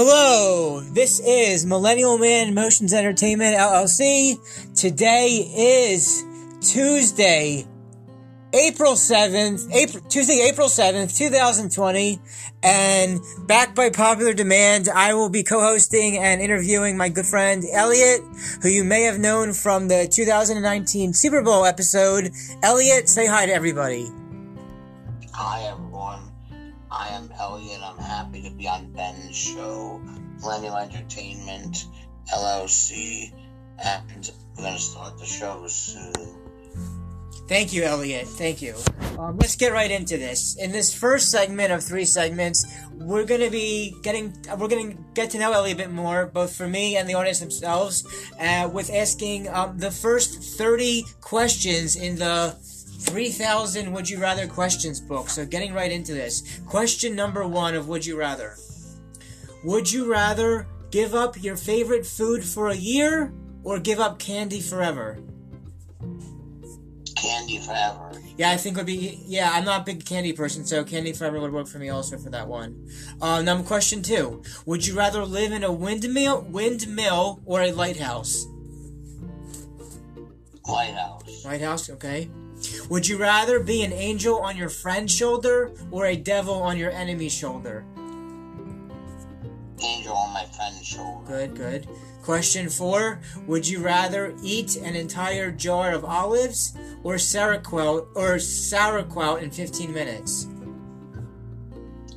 Hello, this is Millennial Man Motions Entertainment LLC. Today is Tuesday, April 7th, April, Tuesday, April 7th, 2020, and back by popular demand, I will be co-hosting and interviewing my good friend Elliot, who you may have known from the 2019 Super Bowl episode. Elliot, say hi to everybody. Hi everyone, I am Elliot. I'm happy to be on Ben's show, Millennial Entertainment LLC, and we're gonna start the show soon. Thank you, Elliot. Thank you. Um, let's get right into this. In this first segment of three segments, we're gonna be getting we're gonna get to know Elliot a bit more, both for me and the audience themselves, uh, with asking um, the first thirty questions in the 3000 Would You Rather questions book. So, getting right into this. Question number one of Would You Rather Would you rather give up your favorite food for a year or give up candy forever? Candy forever. Yeah, I think would be. Yeah, I'm not a big candy person, so candy forever would work for me also for that one. Uh, number question two: Would you rather live in a windmill, windmill, or a lighthouse? Lighthouse. Lighthouse, okay. Would you rather be an angel on your friend's shoulder or a devil on your enemy's shoulder? Angel on my friend's shoulder. Good, good. Question four: Would you rather eat an entire jar of olives or sauerkraut or sauerkraut in 15 minutes?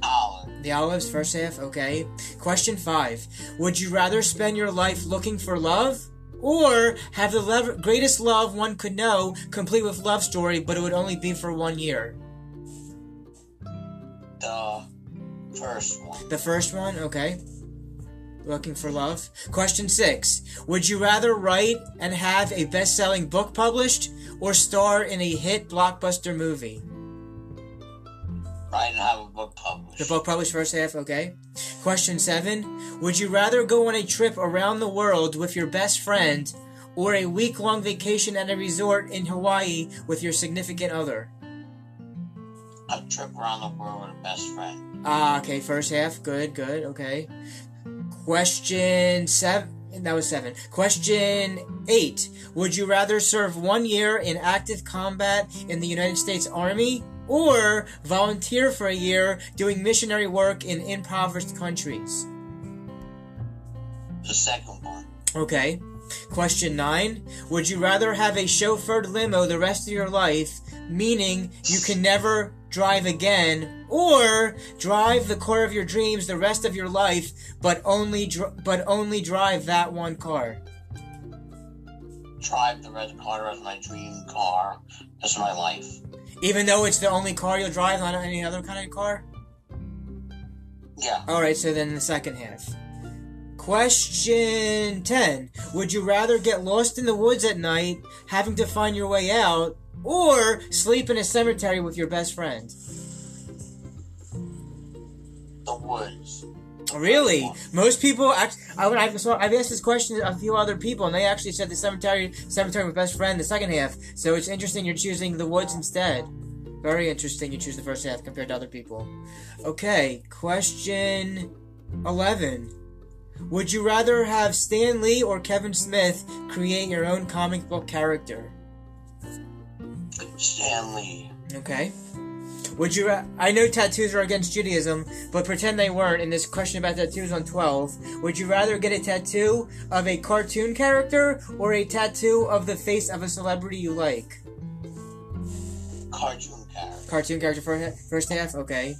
Olive. The olives, first half, okay. Question five. Would you rather spend your life looking for love or have the greatest love one could know, complete with love story, but it would only be for one year? The first one. The first one, okay. Looking for love. Question six. Would you rather write and have a best selling book published or star in a hit blockbuster movie? Right and have a book published. The book published first half, okay. Question seven. Would you rather go on a trip around the world with your best friend or a week long vacation at a resort in Hawaii with your significant other? A trip around the world with a best friend. Ah, okay, first half. Good, good, okay. Question seven. That was seven. Question eight. Would you rather serve one year in active combat in the United States Army or volunteer for a year doing missionary work in impoverished countries? The second one. Okay. Question nine. Would you rather have a chauffeured limo the rest of your life, meaning you can never drive again, or drive the car of your dreams the rest of your life, but only dr- but only drive that one car? Drive the red car as my dream car. That's my life. Even though it's the only car you'll drive, not any other kind of car? Yeah. Alright, so then the second half. Question 10. Would you rather get lost in the woods at night, having to find your way out, or sleep in a cemetery with your best friend? The woods. Oh, really? Most people act. I would. I've, so I've asked this question to a few other people, and they actually said the cemetery, cemetery with best friend, the second half. So it's interesting you're choosing the woods instead. Very interesting. You choose the first half compared to other people. Okay, question eleven. Would you rather have Stan Lee or Kevin Smith create your own comic book character? Stan Lee. Okay. Would you? Ra- I know tattoos are against Judaism, but pretend they weren't. In this question about tattoos on twelve, would you rather get a tattoo of a cartoon character or a tattoo of the face of a celebrity you like? Cartoon character. Cartoon character for first half. Okay.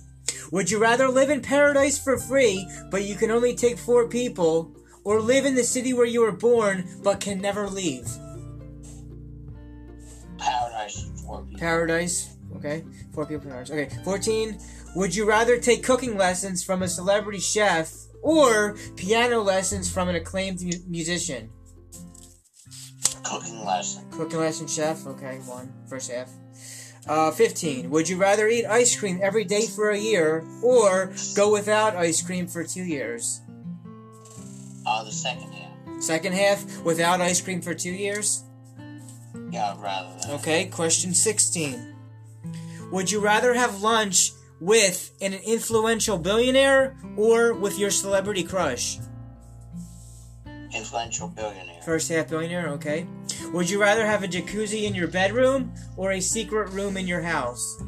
Would you rather live in paradise for free, but you can only take four people, or live in the city where you were born but can never leave? Paradise for people. Paradise. Okay. Four people per hour. Okay. 14. Would you rather take cooking lessons from a celebrity chef or piano lessons from an acclaimed mu- musician? Cooking lesson. Cooking lesson chef. Okay. One. First half. Uh, 15. Would you rather eat ice cream every day for a year or go without ice cream for two years? Uh, the second half. Second half, without ice cream for two years? Yeah, I'd rather that. Okay, question 16. Would you rather have lunch with an influential billionaire or with your celebrity crush? Influential billionaire. First half billionaire, okay. Would you rather have a jacuzzi in your bedroom or a secret room in your house?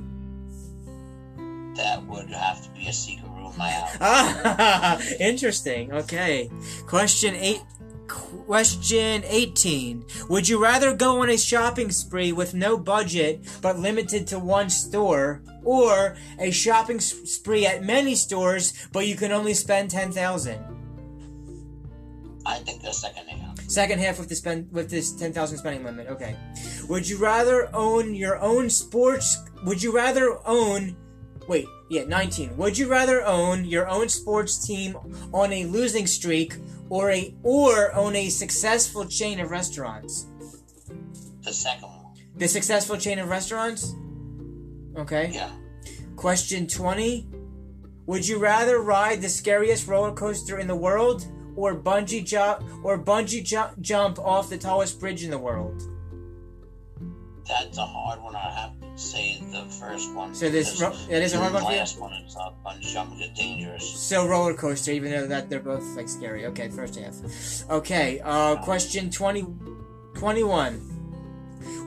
That would have to be a secret room in my house. Ah, interesting. Okay. Question eight. Question 18. Would you rather go on a shopping spree with no budget but limited to one store, or a shopping spree at many stores but you can only spend 10,000? I think the second half. Second half with the spend with this 10,000 spending limit. Okay. Would you rather own your own sports would you rather own Wait, yeah, 19. Would you rather own your own sports team on a losing streak or a or own a successful chain of restaurants? The second one. The successful chain of restaurants? Okay. Yeah. Question 20. Would you rather ride the scariest roller coaster in the world or bungee jump or bungee ju- jump off the tallest bridge in the world? That's a hard one. I have say the first one. So this ro- that is a hard one last one is uh, dangerous. So roller coaster, even though that they're both like scary. Okay, first half. Okay, uh, question 20, 21.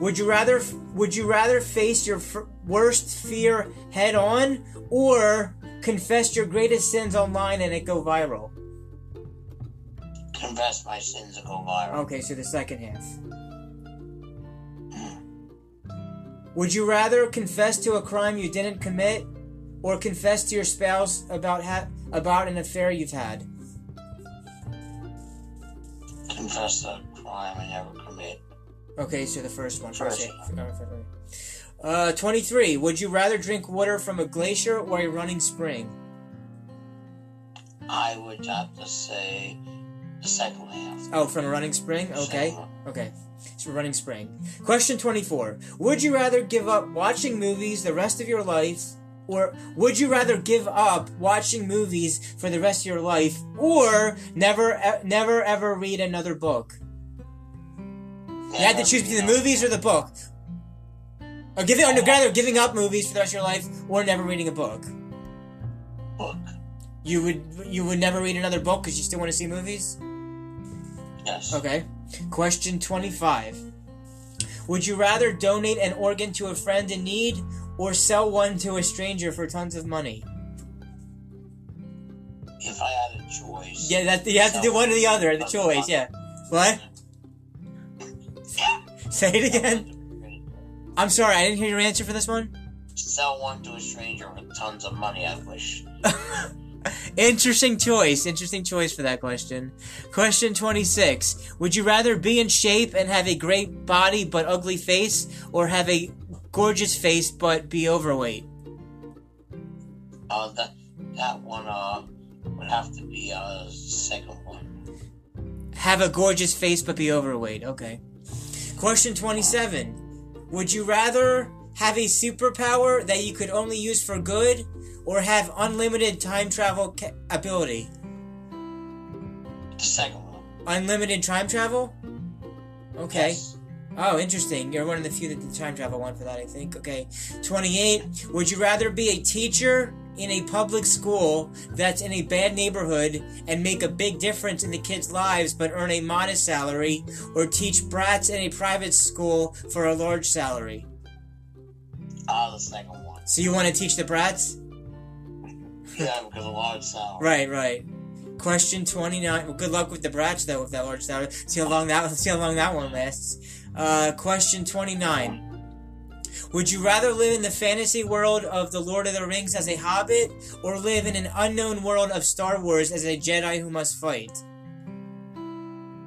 Would you rather would you rather face your f- worst fear head on or confess your greatest sins online and it go viral? Confess my sins and go viral. Okay, so the second half. Would you rather confess to a crime you didn't commit or confess to your spouse about ha- about an affair you've had? Confess a crime I never commit. Okay, so the first one. First First half. First one. Uh, 23. Would you rather drink water from a glacier or a running spring? I would have to say the second. Oh, from a running spring? Okay. Okay. So running spring. Question 24. Would you rather give up watching movies the rest of your life or would you rather give up watching movies for the rest of your life or never never ever read another book? You had to choose between the movies or the book. Or giving or rather giving up movies for the rest of your life or never reading a book. book. You would you would never read another book because you still want to see movies? Yes. Okay. Question 25. Would you rather donate an organ to a friend in need or sell one to a stranger for tons of money? If I had a choice. Yeah, that you have to do one or the other, the choice, yeah. What? Say it again. I'm sorry, I didn't hear your answer for this one. Sell one to a stranger for tons of money. I wish. Interesting choice. Interesting choice for that question. Question 26. Would you rather be in shape and have a great body but ugly face or have a gorgeous face but be overweight? Uh, that that one uh would have to be uh second one. Have a gorgeous face but be overweight. Okay. Question 27. Would you rather have a superpower that you could only use for good or have unlimited time travel ca- ability? The second one. Unlimited time travel? Okay. Yes. Oh, interesting. You're one of the few that did time travel one for that, I think. Okay. 28. Would you rather be a teacher in a public school that's in a bad neighborhood and make a big difference in the kids' lives but earn a modest salary, or teach brats in a private school for a large salary? Ah, the second one. So you want to teach the brats? Yeah, because a large salary. Right, right. Question 29. Well, good luck with the brats, though, with that large salary. See how long that, see how long that one lasts. Uh, question 29. Would you rather live in the fantasy world of the Lord of the Rings as a hobbit, or live in an unknown world of Star Wars as a Jedi who must fight?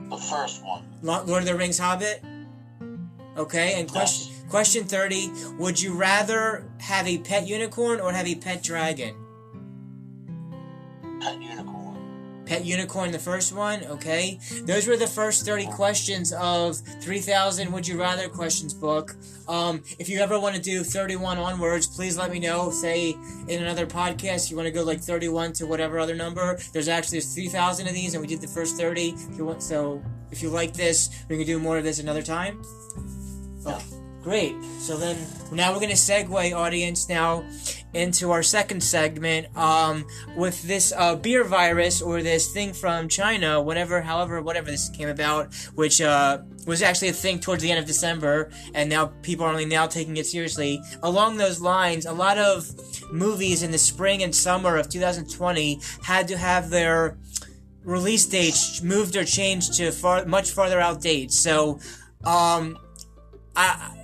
The first one. Lord of the Rings Hobbit? Okay, and question, question 30. Would you rather have a pet unicorn or have a pet dragon? Pet unicorn. Pet Unicorn, the first one. Okay. Those were the first 30 questions of 3000 Would You Rather questions book. Um, if you ever want to do 31 onwards, please let me know. Say in another podcast, you want to go like 31 to whatever other number. There's actually 3000 of these, and we did the first 30. If you want, so if you like this, we can do more of this another time. Oh, Great. So then now we're gonna segue audience now into our second segment um, with this uh, beer virus or this thing from China, whatever, however, whatever this came about, which uh, was actually a thing towards the end of December, and now people are only now taking it seriously. Along those lines, a lot of movies in the spring and summer of 2020 had to have their release dates moved or changed to far much farther out dates. So, um, I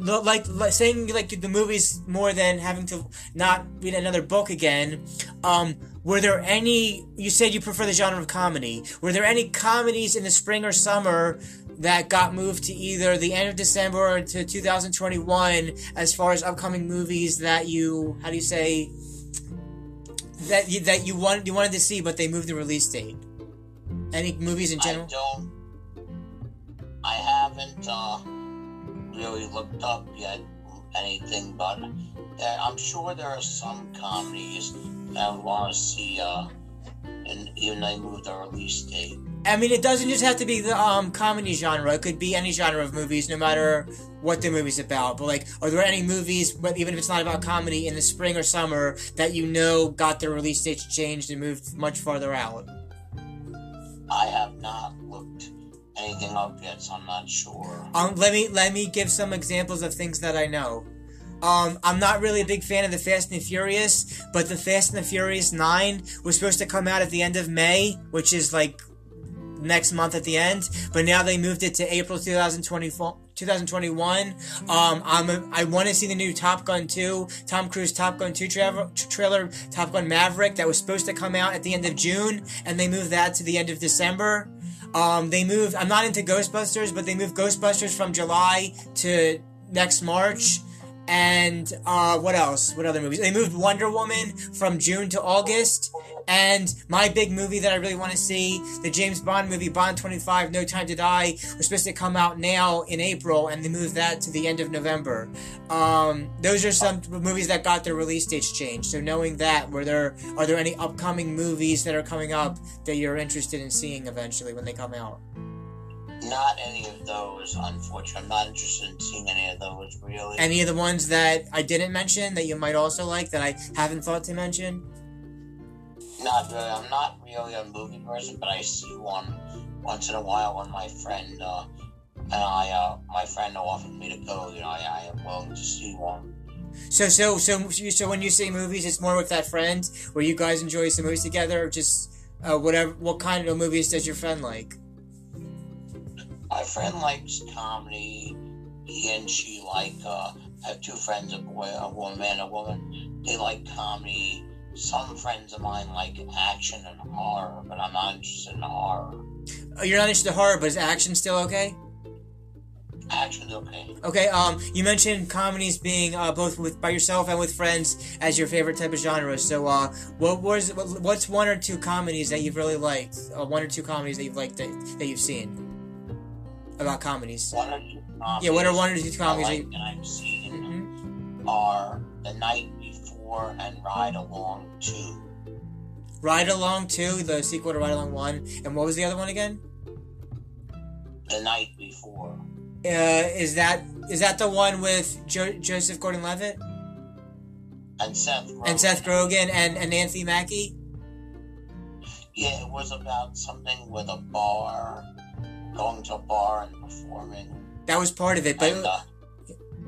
like, like saying like the movies more than having to not read another book again. Um, were there any? You said you prefer the genre of comedy. Were there any comedies in the spring or summer that got moved to either the end of December or to 2021 as far as upcoming movies that you how do you say that you, that you wanted you wanted to see but they moved the release date? Any movies in general? I don't. I haven't uh, really looked up yet anything, but uh, I'm sure there are some comedies that I want to see. Uh, and even they moved the release date. I mean, it doesn't just have to be the um, comedy genre. It could be any genre of movies, no matter what the movie's about. But like, are there any movies, but even if it's not about comedy, in the spring or summer that you know got their release dates changed and moved much farther out? I have anything yet, so I'm not sure. Um, let me let me give some examples of things that I know. Um, I'm not really a big fan of the Fast and the Furious, but the Fast and the Furious 9 was supposed to come out at the end of May, which is like next month at the end, but now they moved it to April 2024. 2021. Um, I'm a, I want to see the new Top Gun 2, Tom Cruise Top Gun 2 tra- trailer, Top Gun Maverick, that was supposed to come out at the end of June, and they moved that to the end of December. Um, they moved, I'm not into Ghostbusters, but they moved Ghostbusters from July to next March. And uh, what else? What other movies? They moved Wonder Woman from June to August. And my big movie that I really want to see, the James Bond movie, Bond 25, No Time to Die, was supposed to come out now in April, and they moved that to the end of November. Um, those are some movies that got their release dates changed. So knowing that, were there are there any upcoming movies that are coming up that you're interested in seeing eventually when they come out? Not any of those, unfortunately. I'm not interested in seeing any of those, really. Any of the ones that I didn't mention that you might also like that I haven't thought to mention? Not really. I'm not really a movie person, but I see one once in a while when my friend uh, and I, uh, my friend offered me to go. You know, I, I am willing to see one. So, so, so, so when you say movies, it's more with that friend where you guys enjoy some movies together, or just uh, whatever. What kind of movies does your friend like? My friend likes comedy. He and she like. Uh, I have two friends, a boy, a woman, a woman. They like comedy. Some friends of mine like action and horror, but I'm not interested in horror. Oh, you're not interested in horror, but is action still okay? Action's okay. Okay. Um, you mentioned comedies being uh, both with by yourself and with friends as your favorite type of genre. So, uh, what was what's one or two comedies that you've really liked? Uh, one or two comedies that you've liked that, that you've seen about comedies. One or two comedies. Yeah, what are one or two comedies? I like that seen Mhm. are The Night Before and Ride Along 2. Ride Along Two, the sequel to Ride Along One, and what was the other one again? The Night Before. Uh, is that is that the one with jo- Joseph Gordon-Levitt And Seth Rogen. and Seth Rogen and, and Anthony Mackie? Yeah, it was about something with a bar, going to a bar and performing. That was part of it, but and, uh,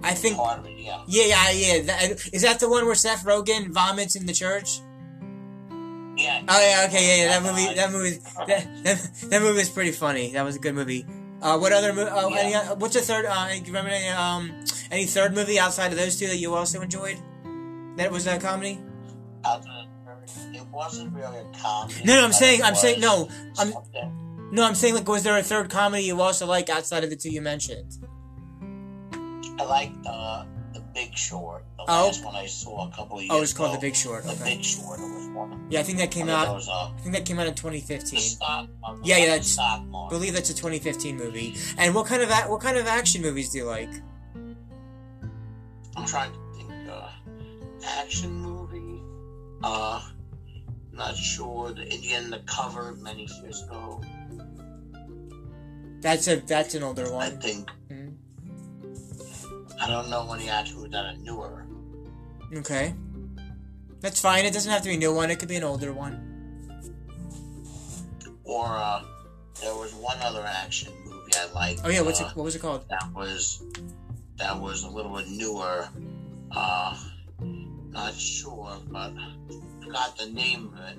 I think part of it, yeah. yeah, yeah, yeah. That, is that the one where Seth Rogen vomits in the church? Yeah. Oh yeah, okay, yeah, yeah. That movie, that movie, that, that, that movie was pretty funny. That was a good movie. Uh, what other movie? Oh, Yeah. any, uh, what's a third? Uh, do you remember any um any third movie outside of those two that you also enjoyed? That was a comedy. Of- It wasn't really a comedy. No, no, I'm saying, I'm saying, no, I'm, something. No, I'm saying, like, was there a third comedy you also like outside of the two you mentioned? I like uh, The Big Short. The Oh. last one I saw a couple of years Oh, it's called The. Big Short. The Okay. Big Short. Was one. Yeah, I think that came out. those, uh, I think that came out in the 2015. stock. Yeah, yeah, the that's- stock I market. believe that's a 2015 movie. And what kind of a- what kind of action movies do you like? I'm trying to think. Uh, action movie. Uh, not sure. The Indian the cover many years ago. That's a that's an older one. I think. Mhm. I don't know any actor who done it newer. Okay. That's fine. It doesn't have to be a new one. It could be an older one. Or uh, there was one other action movie I liked. Oh yeah, what's uh, it? What was it called? That was that was a little bit newer. Uh, not sure, but forgot the name of it.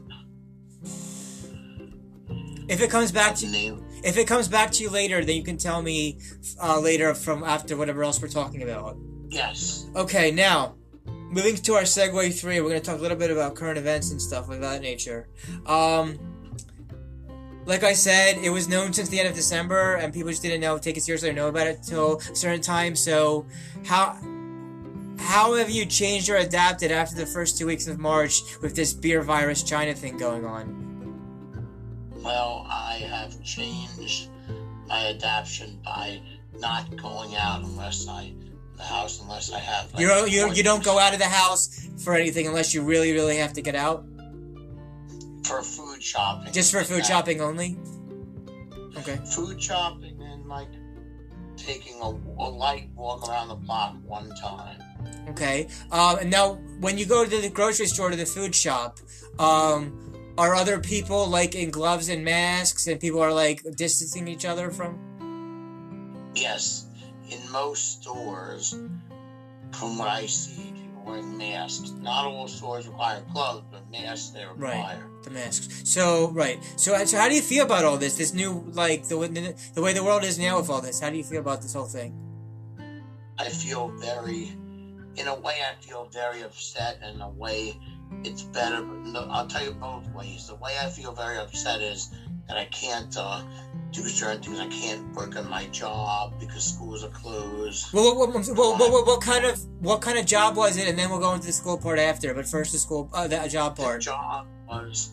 If it comes back to name. if it comes back to you later, then you can tell me uh, later from after whatever else we're talking about. Yes. Okay, now moving to our segue three, we're gonna talk a little bit about current events and stuff of that nature. Um, like I said, it was known since the end of December, and people just didn't know take it seriously or know about it till a certain time. So, how how have you changed or adapted after the first two weeks of March with this beer virus China thing going on? Well, I have changed my adaptation by not going out unless I the house unless I have. Like, You don't you, you don't go out of the house for anything unless you really really have to get out. for food shopping. Just for food Yeah. shopping only. Okay. Food shopping and like taking a, a light walk around the block one time. Okay. Um, and now, when you go to the grocery store to the food shop, um, are other people like in gloves and masks, and people are like distancing each other from? Yes, in most stores, from what I see, people wearing masks. Not all stores require gloves, but masks they require. Right. The masks. So right. So so how do you feel about all this? This new like the the way the world is now with all this. How do you feel about this whole thing? I feel very, in a way, I feel very upset. In a way, it's better. No, I'll tell you both ways. The way I feel very upset is that I can't uh, do certain things. I can't work on my job because schools are closed. Well, what, what, what, what, kind of what kind of job was it? And then we'll go into the school part after. But first, the school uh, the job The part. job was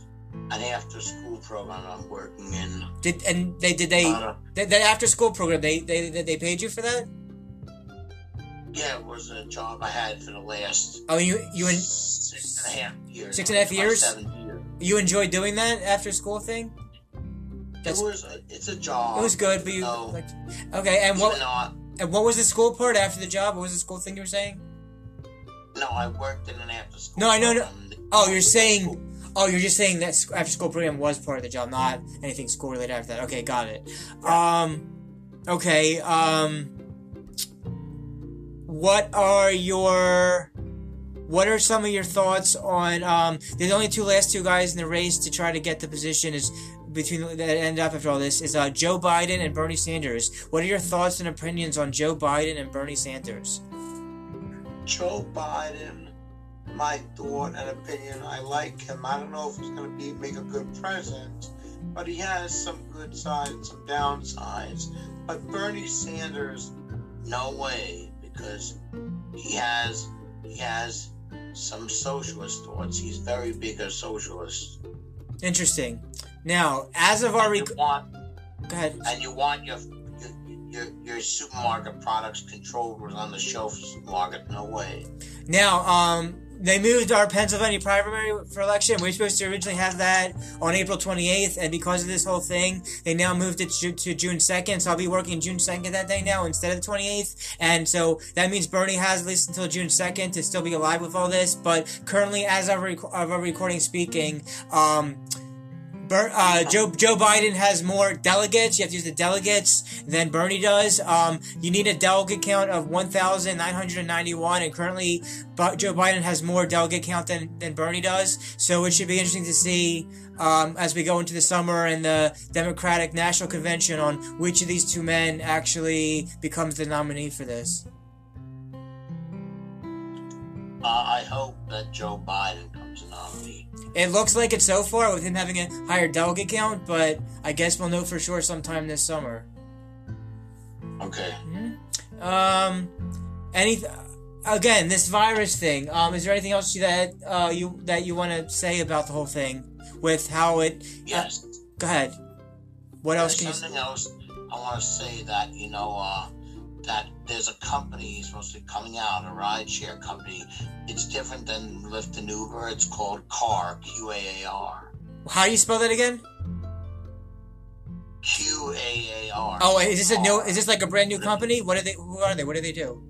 an after-school program I'm working in. Did and they did they Uh, that, that after school program they, they they they paid you for that? Yeah, it was a job I had for the last Oh, you you en- six and a half years. Six and a half years? Years. you enjoyed doing that after school thing? That's- it was. A, it's a job. It was good, but you No. like okay. And what I, and what was the school part after the job? What was the school thing you were saying? no, I worked in an after-school. No, I know, no. Oh, you're saying oh, you're just saying that after school program was part of the job, not anything school related after that. Okay, got it. Um, okay. Um, what are your what are some of your thoughts on um the only two last two guys in the race to try to get the position is between that end up after all this is uh, Joe Biden and Bernie Sanders. What are your thoughts and opinions on Joe Biden and Bernie Sanders? Joe Biden, my thought and opinion, I like him. I don't know if he's going to be make a good president, but he has some good sides, some downsides. But Bernie Sanders, no way, because he has he has some socialist thoughts. He's very big a socialist. Interesting. Now, as of our rec- want go ahead. and you want your your, your, your supermarket products controlled on the shelf supermarket. No way. Now, um, they moved our Pennsylvania primary for election. We were supposed to originally have that on April 28th, and because of this whole thing, they now moved it to, June 2nd. So I'll be working June 2nd that day now instead of the 28th. And so that means Bernie has at least until June 2nd to still be alive with all this. But currently, as of, rec- of our recording speaking, um, uh, Joe Joe Biden has more delegates. You have to use the delegates than Bernie does. Um, you need a delegate count of 1,991, and currently Joe Biden has more delegate count than, than Bernie does. So it should be interesting to see um, as we go into the summer and the Democratic National Convention on which of these two men actually becomes the nominee for this. Uh, I hope that Joe Biden It looks like it so far with him having a higher delegate count, but I guess we'll know for sure sometime this summer. Okay. Um, any again this virus thing. Um, is there anything else that uh you that you want to say about the whole thing with how it? Yes. Go ahead. What else There's can you? something else I want to say that you know uh, that there's a company supposed to be coming out, a rideshare company. It's different than Lyft and Uber. It's called Car, Q A A R. How do you spell that again? Q A A R. Oh, is this a new? Is this like a brand new company? What are they? Who are they? What do they do?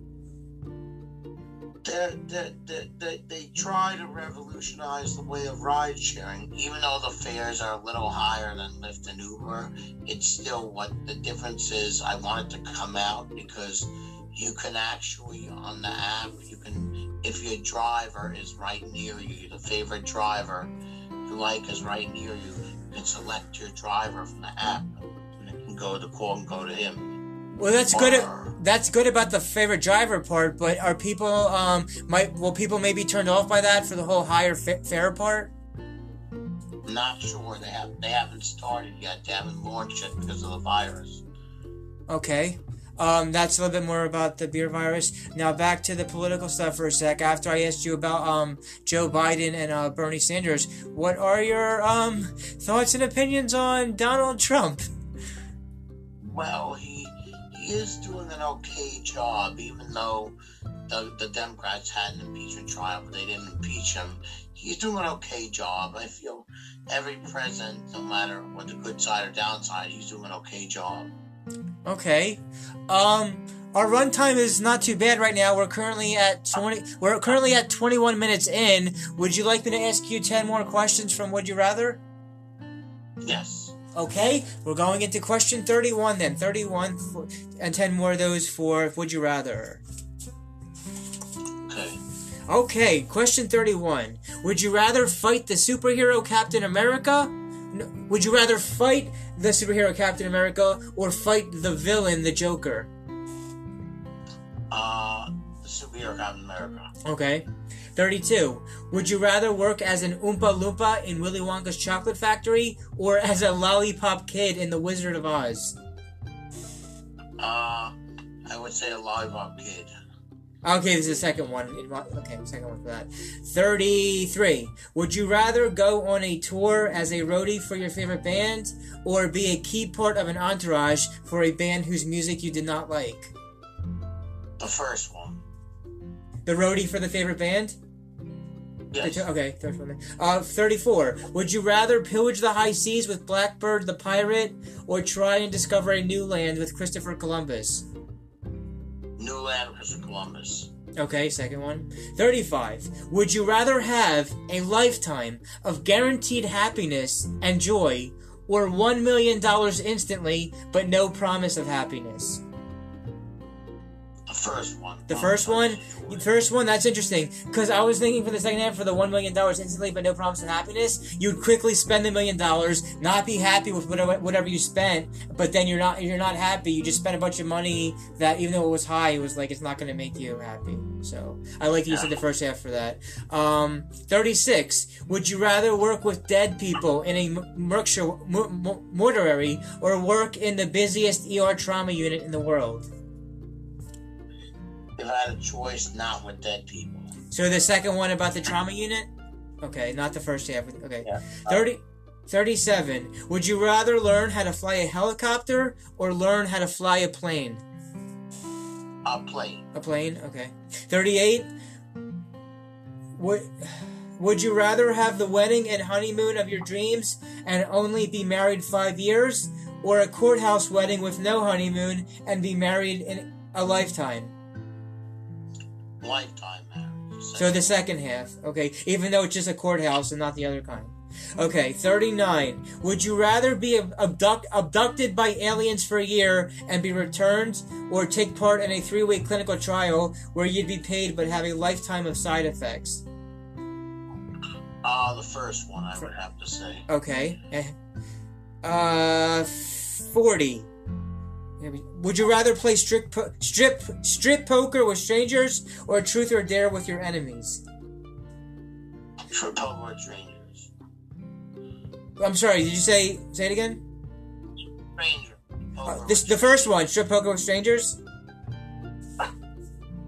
They, they, they, they, they try to revolutionize the way of ride sharing. Even though the fares are a little higher than Lyft and Uber, it's still what the difference is. I want it to come out because you can actually, on the app, you can, if your driver is right near you, the favorite driver you like is right near you, you can select your driver from the app and can go, the call and go to him. Well, that's good. That's good about the favorite driver part, but are people um might will people maybe turned off by that for the whole higher fa- fare part? Not sure. They have they haven't started yet. They haven't launched it because of the virus. Okay. Um, that's a little bit more about the beer virus. Now back to the political stuff for a sec. After I asked you about um, Joe Biden and uh, Bernie Sanders, what are your um, thoughts and opinions on Donald Trump? Well, he is doing an okay job, even though the the Democrats had an impeachment trial, but they didn't impeach him. He's doing an okay job. I feel every president, no matter what the good side or downside, he's doing an okay job. Okay. Um, our runtime is not too bad right now. We're currently at twenty. We're currently at twenty-one minutes in. Would you like me to ask you ten more questions from Would You Rather? Yes. Okay, we're going into question 31 then. 31 for, and 10 more of those for Would You Rather. Okay. Okay, question 31. Would you rather fight the superhero Captain America? Would you rather fight the superhero Captain America or fight the villain, the Joker? Uh, the superhero Captain America. Okay. 32. Would you rather work as an Oompa Loompa in Willy Wonka's Chocolate Factory or as a lollipop kid in The Wizard of Oz? Uh, I would say a lollipop kid. Okay, this is the second one. Okay, second one for that. 33. Would you rather go on a tour as a roadie for your favorite band or be a key part of an entourage for a band whose music you did not like? The first one. The roadie for the favorite band? Yes. Okay, third one. Uh, 34. Would you rather pillage the high seas with Blackbeard the pirate or try and discover a new land with Christopher Columbus? New Land Christopher Columbus. Okay, second one. 35. Would you rather have a lifetime of guaranteed happiness and joy or $1 million instantly but no promise of happiness? The first one. The first one, the first one, that's interesting because I was thinking for the second half for the one million dollars instantly, but no promise of happiness. You'd quickly spend the million dollars, not be happy with whatever whatever you spent, but then you're not you're not happy. You just spent a bunch of money that even though it was high, it was like it's not going to make you happy. So I like that you said the first half for that. Um, Thirty six. Would you rather work with dead people in a m- mortuary m- m- mortuary or work in the busiest ER trauma unit in the world? I had a choice, not with dead people. So the second one about the trauma unit? Okay, not the first half. Okay. Yeah. 30, 37. Would you rather learn how to fly a helicopter or learn how to fly a plane? A plane. A plane? Okay. 38. Would would you rather have the wedding and honeymoon of your dreams and only be married 5 years or a courthouse wedding with no honeymoon and be married in a lifetime? Lifetime marriage. So the second half, okay, even though it's just a courthouse and not the other kind. Okay, 39. Would you rather be abduct, abducted by aliens for a year and be returned, or take part in a three week clinical trial where you'd be paid but have a lifetime of side effects? Uh, the first one, I would have to say. Okay. eh. Uh, 40. Would you rather play strip, po- strip, strip poker with strangers or truth or dare with your enemies? For poker with strangers. I'm sorry, did you say, say it again? Stranger. Uh, this the first one, strip poker with strangers.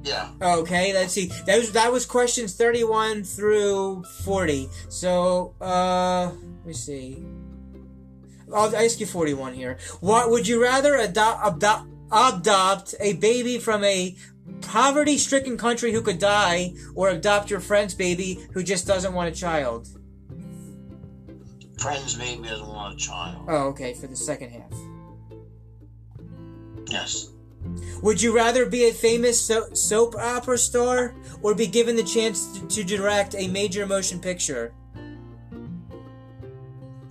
Yeah. Okay, let's see. That was that was questions thirty-one through forty. So, uh, let me see. I'll ask you forty-one here. What would you rather adopt adopt adopt a baby from a poverty-stricken country who could die, or adopt your friend's baby who just doesn't want a child? Friend's baby doesn't want a child. Oh, okay, for the second half. Yes. Would you rather be a famous so- soap opera star or be given the chance to direct a major motion picture?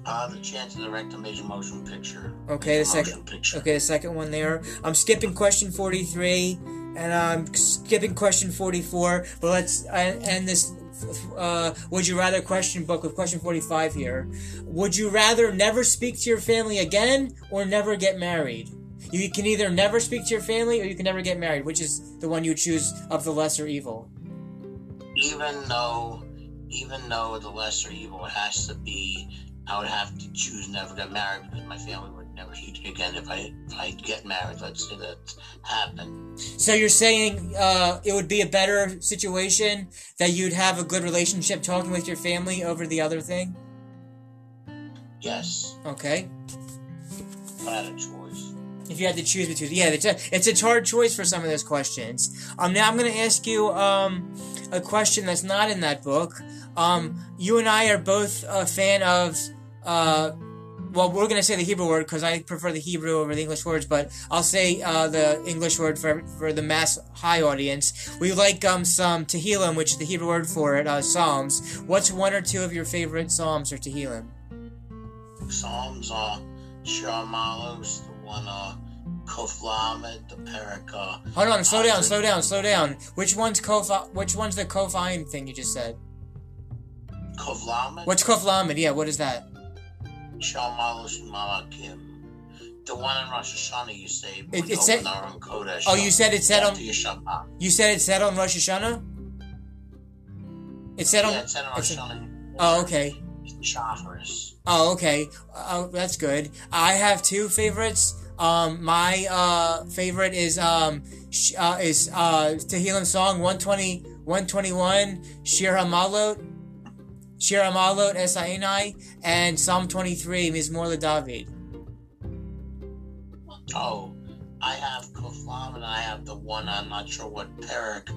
Uh, the chance to direct a major motion picture. Okay, the second. picture. Okay, the second one there. I'm skipping question 43 and I'm skipping question 44, but let's uh, end this uh, would you rather question book with question 45 here. Would you rather never speak to your family again or never get married? You can either never speak to your family or you can never get married. Which is the one you choose of the lesser evil? Even though, even though the lesser evil has to be, I would have to choose never get married because my family would never see me again if I if I get married. Let's say that happened. So you're saying uh, it would be a better situation that you'd have a good relationship talking with your family over the other thing? Yes, Okay. if I had a choice. If you had to choose between, yeah, it's a, it's a hard choice for some of those questions. Um, now I'm going to ask you um, a question that's not in that book. Um, you and I are both a fan of, uh, well, we're going to say the Hebrew word because I prefer the Hebrew over the English words, but I'll say uh, the English word for for the mass high audience. We like um, some Tehillim, which is the Hebrew word for it, uh, Psalms. What's one or two of your favorite Psalms or Tehillim? Psalms are Shah Malos, the one uh Koflamed, the Perik uh Hold on, slow down, slow down, slow down. Which one's kof? Which one's the kofain thing you just said? Koflamed, What's koflamed? Yeah, what is that? Shah Malos Malakim. The one in Rosh Hashanah you say It- it said- Kodesh. Oh, you said it said on. You said it said on Rosh Hashanah. It said on. Yeah, it said on Rosh Hashanah. Oh, okay. Oh, okay. Oh, that's good. I have two favorites. Um, my uh favorite is um sh- uh, is uh Tehillim song 120 121 Shir Hamalot Shir Hamalot Esainai and Psalm 23 Mizmor David. Oh, I have Koflam and I have the one. I'm not sure what Perik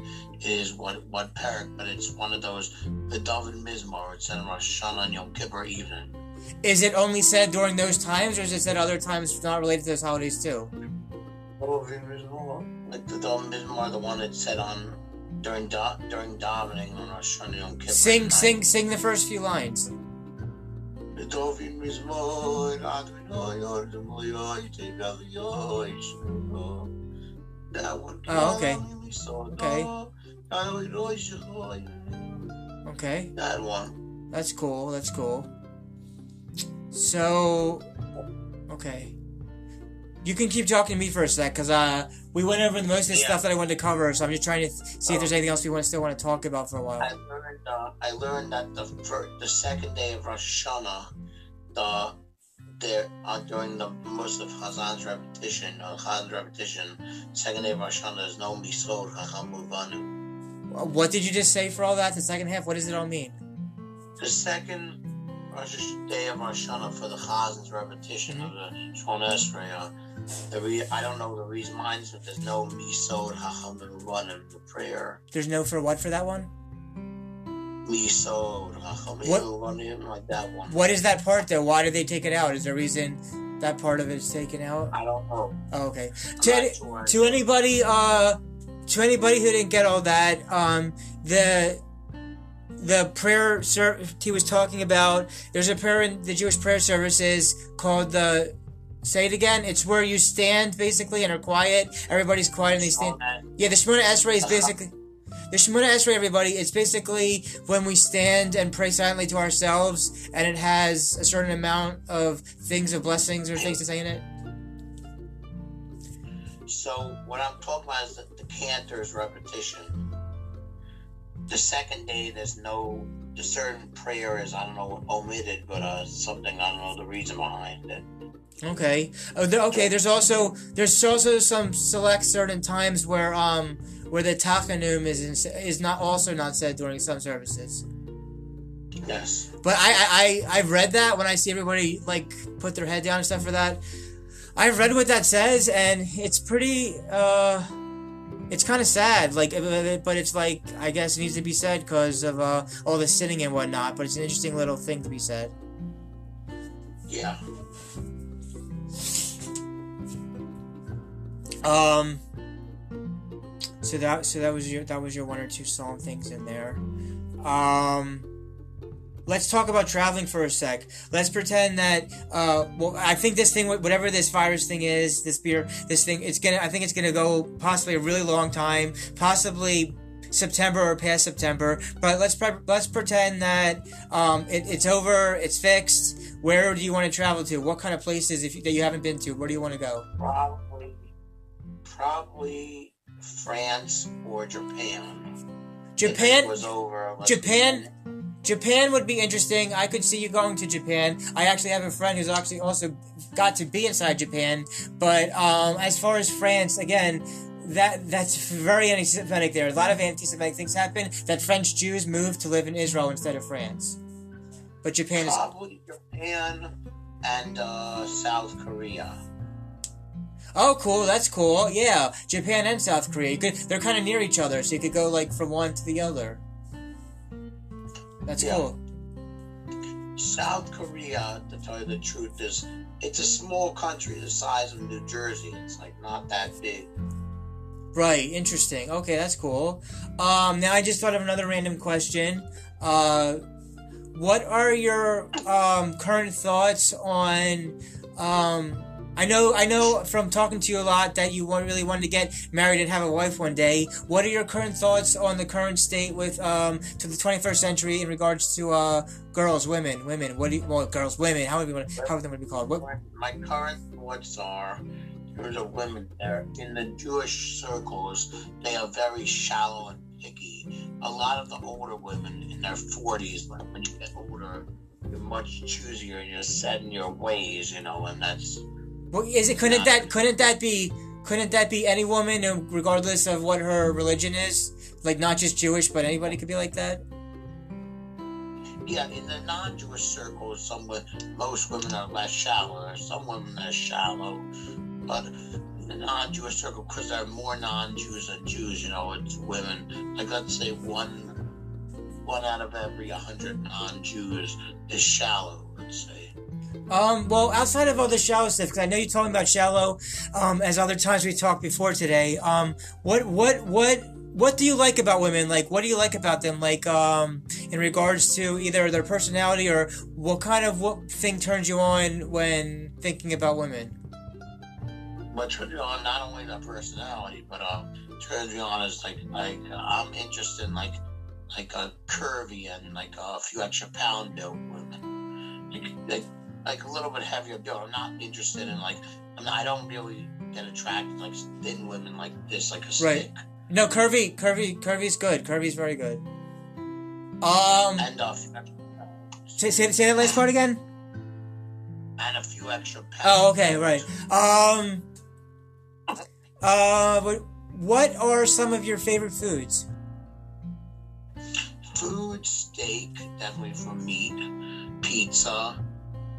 is. What what Perik, but it's one of those. The David Mizmor. It's in Rosh Hashanah and Yom Kippur evening. Is it only said during those times, or is it said other times not related to those holidays too? David Like the David Mizmor, the one that's said on during da- during davening on Rosh Hashanah Yom Kippur. Sing, night. sing, sing the first few lines. Oh, okay. Okay. Okay, That one. that's cool. That's cool. So, okay, you can keep talking to me for a sec, cause uh, we went over most of the Yeah. stuff that I wanted to cover. So I'm just trying to see if there's anything else we want to still want to talk about for a while. I learned. Uh, I learned that the the second day of Rosh Hashanah, the there uh, during the most of Hazan's repetition, uh, Hazan's repetition, second day of Rosh Hashanah, there's no misod chachamuvanu. What did you just say for all that? The second half. What does it all mean? The second Rosh day of Rosh Hashanah for the Chazan's repetition of the Shmona Esrei. The re- I don't know the reason behind this, but there's no misod Chacham Muvanu the prayer. There's no for what for that one. Misod What- Muvanu like that one. What is that part though? Why did they take it out? Is there a reason that part of it is taken out? I don't know. Oh, okay. I'm To, any, sure. to anybody, uh, to anybody who didn't get all that, um, the the prayer ser- he was talking about. There's a prayer in the Jewish prayer services called the. Say it again. It's where you stand basically and are quiet. Everybody's quiet and they stand. Yeah, the Shemona Esrei is basically the Shemona Esrei. Everybody, it's basically when we stand and pray silently to ourselves, and it has a certain amount of things of blessings or things to say in it. So what I'm talking about is the, the cantor's repetition. The second day, there's no the certain prayer is I don't know omitted, but uh something I don't know the reason behind it. Okay. Oh, there, okay. There's also there's also some select certain times where um where the tachanun is in, is not also not said during some services. Yes. But I I I've read that when I see everybody like put their head down and stuff for that. I've read what that says and it's pretty uh it's kind of sad like but it's like I guess it needs to be said because of uh all the sitting and whatnot. But it's an interesting little thing to be said. Yeah. Um, So that so that was your that was your one or two song things in there. Um, let's talk about traveling for a sec. Let's pretend that uh, well, I think this thing, whatever this virus thing is, this beer, this thing, it's gonna. I think it's gonna go possibly a really long time, possibly September or past September. But let's pre- let's pretend that um, it, it's over, it's fixed. Where do you want to travel to? What kind of places if you, that you haven't been to? Where do you want to go? Probably, probably France or Japan. Japan. was over. let's Japan- Japan would be interesting. I could see you going to Japan. I actually have a friend who's actually also got to be inside Japan. But um, as far as France, again, that that's very anti-Semitic. There, a lot of anti-Semitic things happen. That French Jews moved to live in Israel instead of France. But Japan is Probably Japan and uh, South Korea. Oh cool. That's cool. Yeah, Japan and South Korea. You could, they're kind of near each other, so you could go like from one to the other. That's Yeah. cool. South Korea, to tell you the truth, is it's a small country the size of New Jersey. It's like not that big. Right, interesting. Okay, that's cool. Um, now I just thought of another random question. Uh, what are your um, current thoughts on? Um, I know, I know from talking to you a lot that you want, really wanted to get married and have a wife one day. What are your current thoughts on the current state with um, to the 21st century in regards to uh, girls, women, women? What do you, well, girls, women? How would want? How would them be called? What? My current thoughts are there's a women there in the Jewish circles. They are very shallow and picky. A lot of the older women in their 40s, when when you get older, you're much choosier and you're set in your ways, you know, and that's Well, is it couldn't that couldn't that be couldn't that be any woman, regardless of what her religion is? Like not just Jewish, but anybody could be like that. Yeah, in the non-Jewish circles, some most women are less shallow. There's some women are shallow, but in the non-Jewish circle, because there are more non-Jews than Jews, you know, it's women. Like let's say one one out of every hundred non-Jews is shallow. Let's say. Um, well, outside of all the shallow stuff, because I know you're talking about shallow, um, as other times we talked before today. Um, what what what what do you like about women? Like, what do you like about them? Like, um, in regards to either their personality or what kind of what thing turns you on when thinking about women? What turns me on not only the personality, but um, turns me on is like like I'm interested in like like a curvy and like a few extra pound built women, like like like a little bit heavier build. I'm not interested in like I'm not, I don't really get attracted to like thin women like this, like a Right. stick. No, curvy, curvy, curvy's good. Curvy's very good. Um, And extra say, say, say that last part again. and a few extra pounds. Oh, okay, right. Um, uh, what, what are some of your favorite foods? Food, steak, definitely for meat, pizza,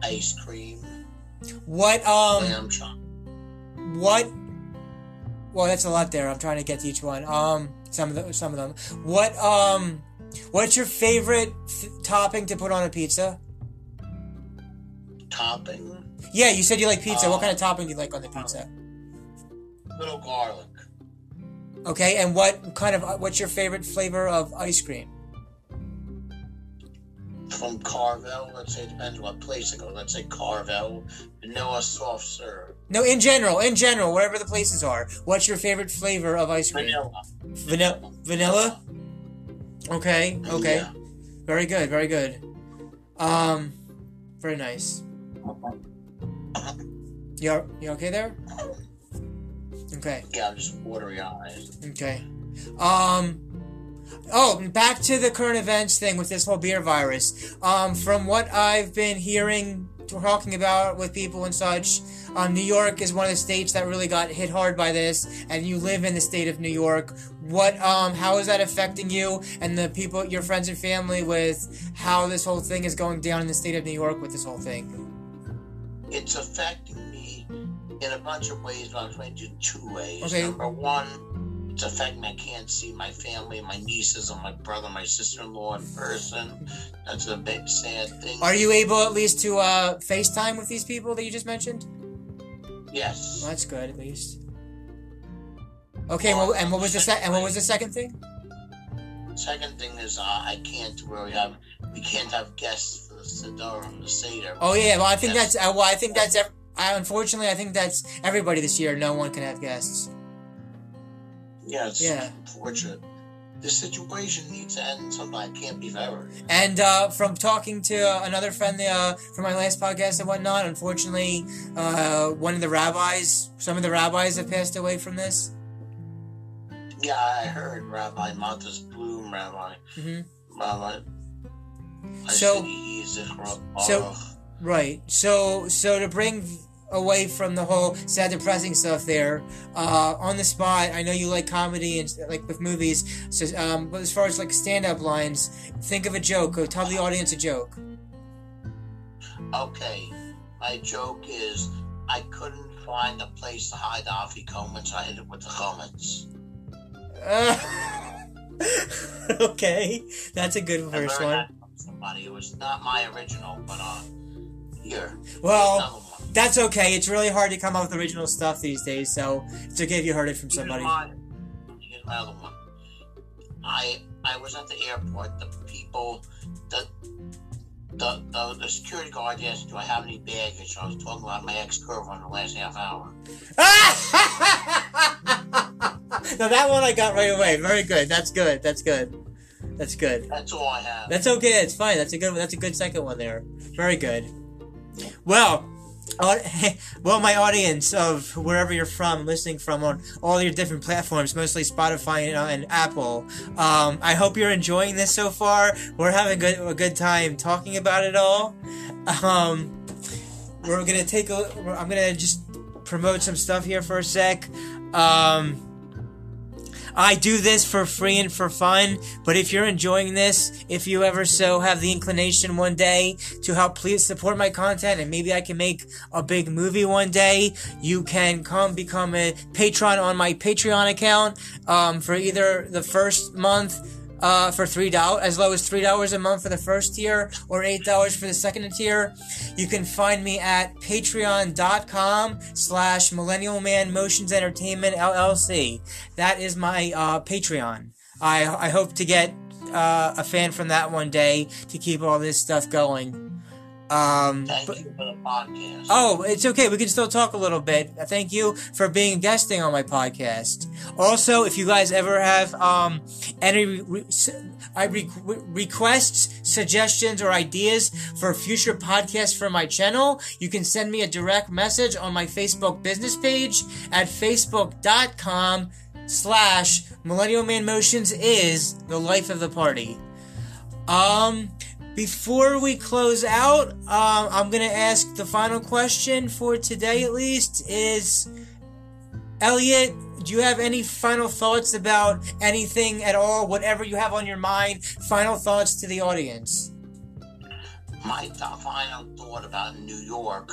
ice cream, What, um, lamb chop. what? Well, that's a lot there. I'm trying to get to each one. Um, some of the, some of them. What, um, what's your favorite f- topping to put on a pizza? topping, Yeah, you said you like pizza. what kind of topping do you like on the pizza? little garlic. Okay, and what kind of what's your favorite flavor of ice cream? From Carvel, let's say it depends what place it goes. Let's say Carvel, vanilla soft serve. No, in general, in general, wherever the places are. What's your favorite flavor of ice cream? Vanilla. Vanilla. Vanilla. Okay. Okay. Yeah. Very good. Very good. Um, very nice. You you okay there? Okay. Yeah, I'm just watery eyes. Okay. Um. Oh, back to the current events thing with this whole beer virus. Um, from what I've been hearing, talking about with people and such, um, New York is one of the states that really got hit hard by this, and you live in the state of New York. What, um, how is that affecting you and the people, your friends and family, with how this whole thing is going down in the state of New York with this whole thing? It's affecting me in a bunch of ways, but I'm trying to do two ways. Okay. Number one, it's affecting me. I can't see my family, my nieces, and my brother, my sister-in-law in person. That's a big sad thing. Are you able at least to uh, FaceTime with these people that you just mentioned? Yes. Well, that's good, at least. Okay, well, and what was the se- and what was the second thing? Second thing is uh, I can't really have we can't have guests for the Siddur and the Seder. Oh yeah, well I think Yes. that's uh, well I think that's ev- I, unfortunately I think that's everybody this year. No one can have guests. Yeah, it's Yeah. unfortunate. This situation needs to end sometime. It can't be forever. And uh, from talking to uh, another friend uh, from my last podcast and whatnot, unfortunately, uh, one of the rabbis, some of the rabbis have passed away from this. Yeah, I heard Rabbi Montes Bloom, Rabbi, hmm Rabbi. I So- he's a so- Right. So, so to bring away from the whole sad, depressing stuff there, uh, on the spot, I know you like comedy and like with movies. So, um, but as far as like stand-up lines, think of a joke. or tell the audience a joke. Okay, my joke is I couldn't find a place to hide the afikomen, so I hit it with the chometz. Uh, okay, that's a good I first one. that from somebody. It was not my original, but uh, here. Well. That's okay. It's really hard to come up with original stuff these days, so it's okay if you heard it from somebody. Here's my other one. I I was at the airport. The people, the the the, the security guard asked, "Do I have any baggage?" I was talking about my ex girlfriend the last half hour. now that one I got right away. Very good. That's good. That's good. That's good. That's all I have. That's okay. It's fine. That's a good. That's a good second one there. Very good. Well, well, my audience of wherever you're from, listening from on all your different platforms, mostly Spotify and, uh, and Apple. Um, I hope you're enjoying this so far. We're having good, a good time talking about it all. Um, we're gonna take a. I'm gonna just promote some stuff here for a sec. Um, I do this for free and for fun, but if you're enjoying this, if you ever so have the inclination one day to help please support my content and maybe I can make a big movie one day, you can come become a patron on my Patreon account um, for either the first month uh, for three dollars, as low as three dollars a month for the first tier, or eight dollars for the second tier. You can find me at patreon.com slash millennial man motions entertainment LLC. That is my uh, Patreon. I, I hope to get uh, a fan from that one day to keep all this stuff going. Um, Thank but- you for the podcast. Oh, it's okay. We can still talk a little bit. Thank you for being guesting on my podcast. Also, if you guys ever have um, any re- re- re- requests, suggestions, or ideas for future podcasts for my channel, you can send me a direct message on my Facebook business page at facebook.com slash millennial man motions is the life of the party. Um, before we close out, um, I'm gonna ask the final question for today, at least, is Elliot. Do you have any final thoughts about anything at all? Whatever you have on your mind, final thoughts to the audience. My final thought about New York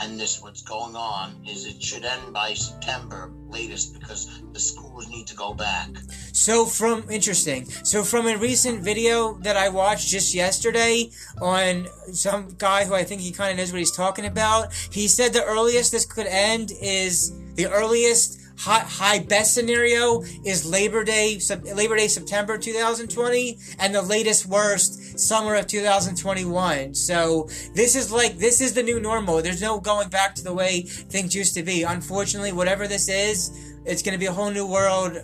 and this what's going on is it should end by September latest because the schools need to go back. So from interesting. So from a recent video that I watched just yesterday on some guy who I think he kind of knows what he's talking about, he said the earliest this could end is the earliest high, high best scenario is Labor Day Labor Day September 2020 and the latest worst summer of 2021. So this is like this is the new normal. There's no going back to the way things used to be. Unfortunately, whatever this is, it's going to be a whole new world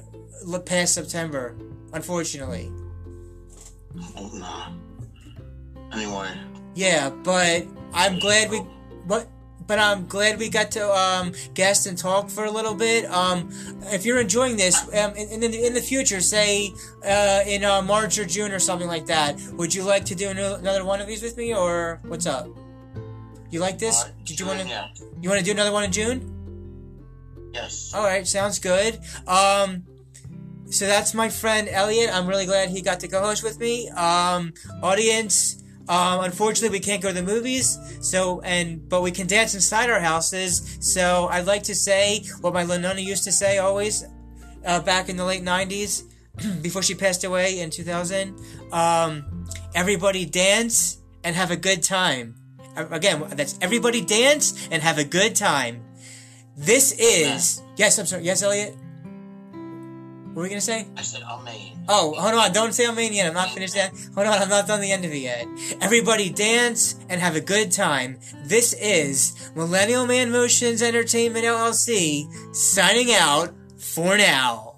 past September, unfortunately. Oh no. Anyway. Yeah, but I'm glad we but but I'm glad we got to um, guest and talk for a little bit. Um, if you're enjoying this, um, in, in, the, in the future, say uh, in uh, March or June or something like that, would you like to do another one of these with me, or what's up? You like this? Uh, Did you want to? Yeah. You want to do another one in June? Yes. All right, sounds good. Um, so that's my friend Elliot. I'm really glad he got to co-host with me. Um, audience. Um, unfortunately, we can't go to the movies, so and but we can dance inside our houses. So I'd like to say what my Nana used to say always, uh, back in the late '90s, before she passed away in 2000. Um, everybody dance and have a good time. Uh, Again, that's everybody dance and have a good time. This is yes. I'm sorry. Yes, Elliot. What were we gonna say? I said Amen. Oh, hold on! Don't say Amen yet. I'm not finished yet. Hold on, I'm not done the end of it yet. Everybody dance and have a good time. This is Millennial Man Motions Entertainment LLC signing out for now.